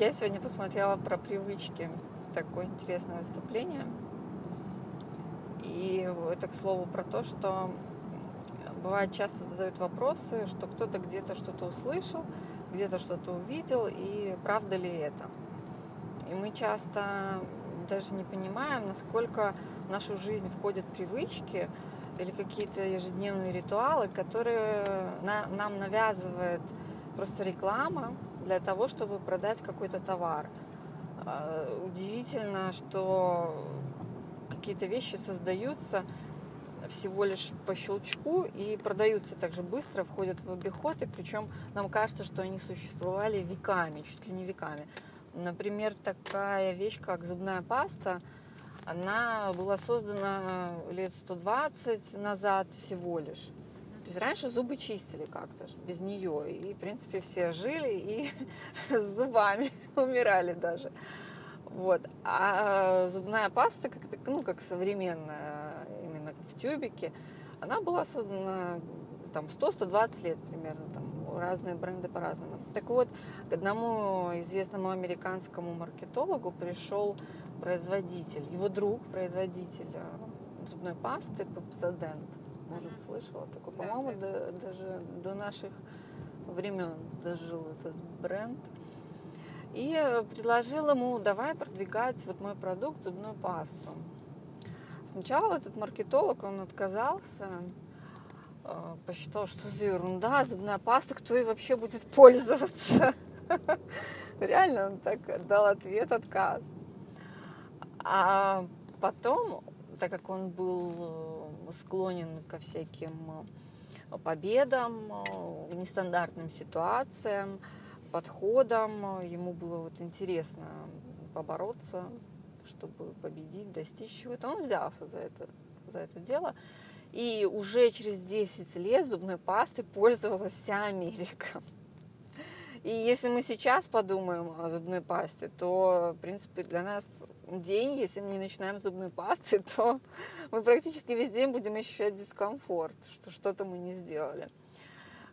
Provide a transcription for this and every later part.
Я сегодня посмотрела про привычки. Такое интересное выступление. И это, к слову, про то, что бывает часто задают вопросы, что кто-то где-то что-то услышал, где-то что-то увидел, и правда ли это. И мы часто даже не понимаем, насколько в нашу жизнь входят привычки или какие-то ежедневные ритуалы, которые нам навязывает просто реклама для того, чтобы продать какой-то товар. А, удивительно, что какие-то вещи создаются всего лишь по щелчку и продаются также быстро, входят в обиход, и причем нам кажется, что они существовали веками, чуть ли не веками. Например, такая вещь, как зубная паста, она была создана лет 120 назад всего лишь. То есть раньше зубы чистили как-то без нее. И, в принципе, все жили и с зубами умирали даже. Вот. А зубная паста, как, ну, как современная, именно в тюбике, она была создана там 100-120 лет примерно, там разные бренды по-разному. Так вот, к одному известному американскому маркетологу пришел производитель, его друг, производитель э, зубной пасты Pepsodent. Может, mm-hmm. слышала такой, по-моему, да, да. До, даже до наших времен дожил этот бренд. И предложил ему, давай продвигать вот мой продукт, зубную пасту. Сначала этот маркетолог, он отказался, э, посчитал, что за ерунда, зубная паста, кто и вообще будет пользоваться. Реально он так дал ответ, отказ. А потом, так как он был э, склонен ко всяким э, победам, нестандартным ситуациям, подходам, ему было вот интересно побороться чтобы победить, достичь чего-то. Он взялся за это, за это дело. И уже через 10 лет зубной пастой пользовалась вся Америка. И если мы сейчас подумаем о зубной пасте, то, в принципе, для нас день, если мы не начинаем с зубной пасты, то мы практически весь день будем ощущать дискомфорт, что что-то мы не сделали.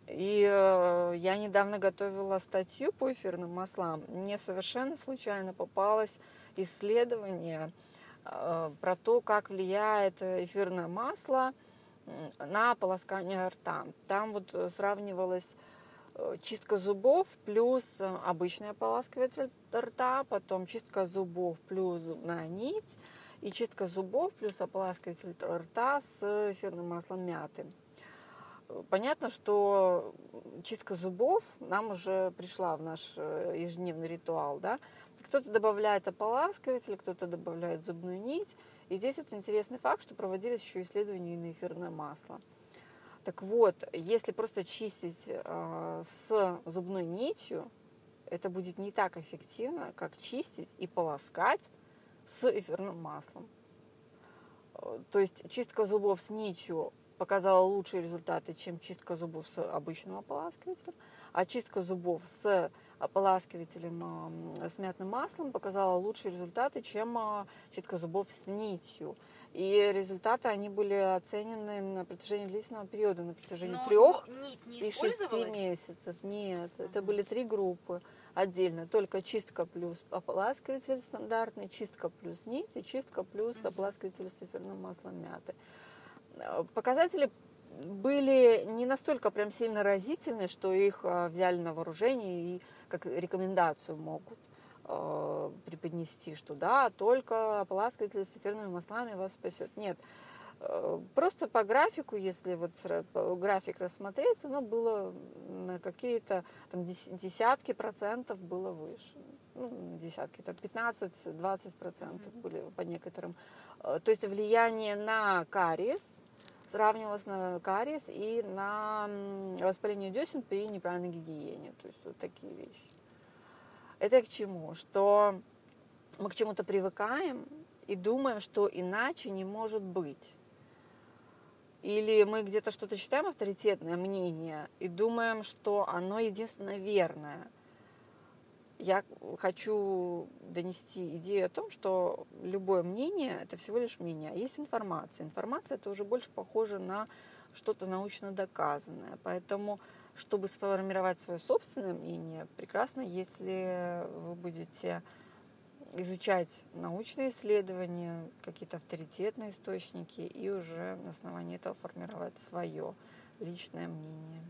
И э, я недавно готовила статью по эфирным маслам. Мне совершенно случайно попалась исследование э, про то, как влияет эфирное масло на полоскание рта. Там вот э, чистка зубов плюс обычный ополаскиватель рта, потом чистка зубов плюс зубная нить и чистка зубов плюс ополаскиватель рта с эфирным маслом мяты. Понятно, что чистка зубов нам уже пришла в наш э, ежедневный ритуал, да, кто-то добавляет ополаскиватель, кто-то добавляет зубную нить. И здесь вот интересный факт, что проводились еще исследования на эфирное масло. Так вот, если просто чистить э, с зубной нитью, это будет не так эффективно, как чистить и полоскать с эфирным маслом. То есть чистка зубов с нитью показала лучшие результаты, чем чистка зубов с обычным ополаскивателем, а чистка зубов с ополаскивателем с мятным маслом показала лучшие результаты, чем чистка зубов с нитью. И результаты, они были оценены на протяжении длительного периода, на протяжении трех и шести месяцев. Нет, это были три группы отдельно. Только чистка плюс ополаскиватель стандартный, чистка плюс нить и чистка плюс ополаскиватель с эфирным маслом мяты. Показатели были не настолько прям сильно разительные, что их взяли на вооружение и как рекомендацию могут э, преподнести, что да, только ополаскиватель с эфирными маслами вас спасет. Нет, э, просто по графику, если вот график рассмотреть, оно было на какие-то там десятки процентов было выше. Ну, десятки, там 15-20 процентов были по некоторым. Э, то есть влияние на кариес сравнивалось на кариес и на воспаление десен при неправильной гигиене. То есть вот такие вещи. Это к чему? Что мы к чему-то привыкаем и думаем, что иначе не может быть. Или мы где-то что-то читаем авторитетное мнение и думаем, что оно единственно верное – я хочу донести идею о том, что любое мнение – это всего лишь мнение, а есть информация. Информация – это уже больше похоже на что-то научно доказанное. Поэтому, чтобы сформировать свое собственное мнение, прекрасно, если вы будете изучать научные исследования, какие-то авторитетные источники и уже на основании этого формировать свое личное мнение.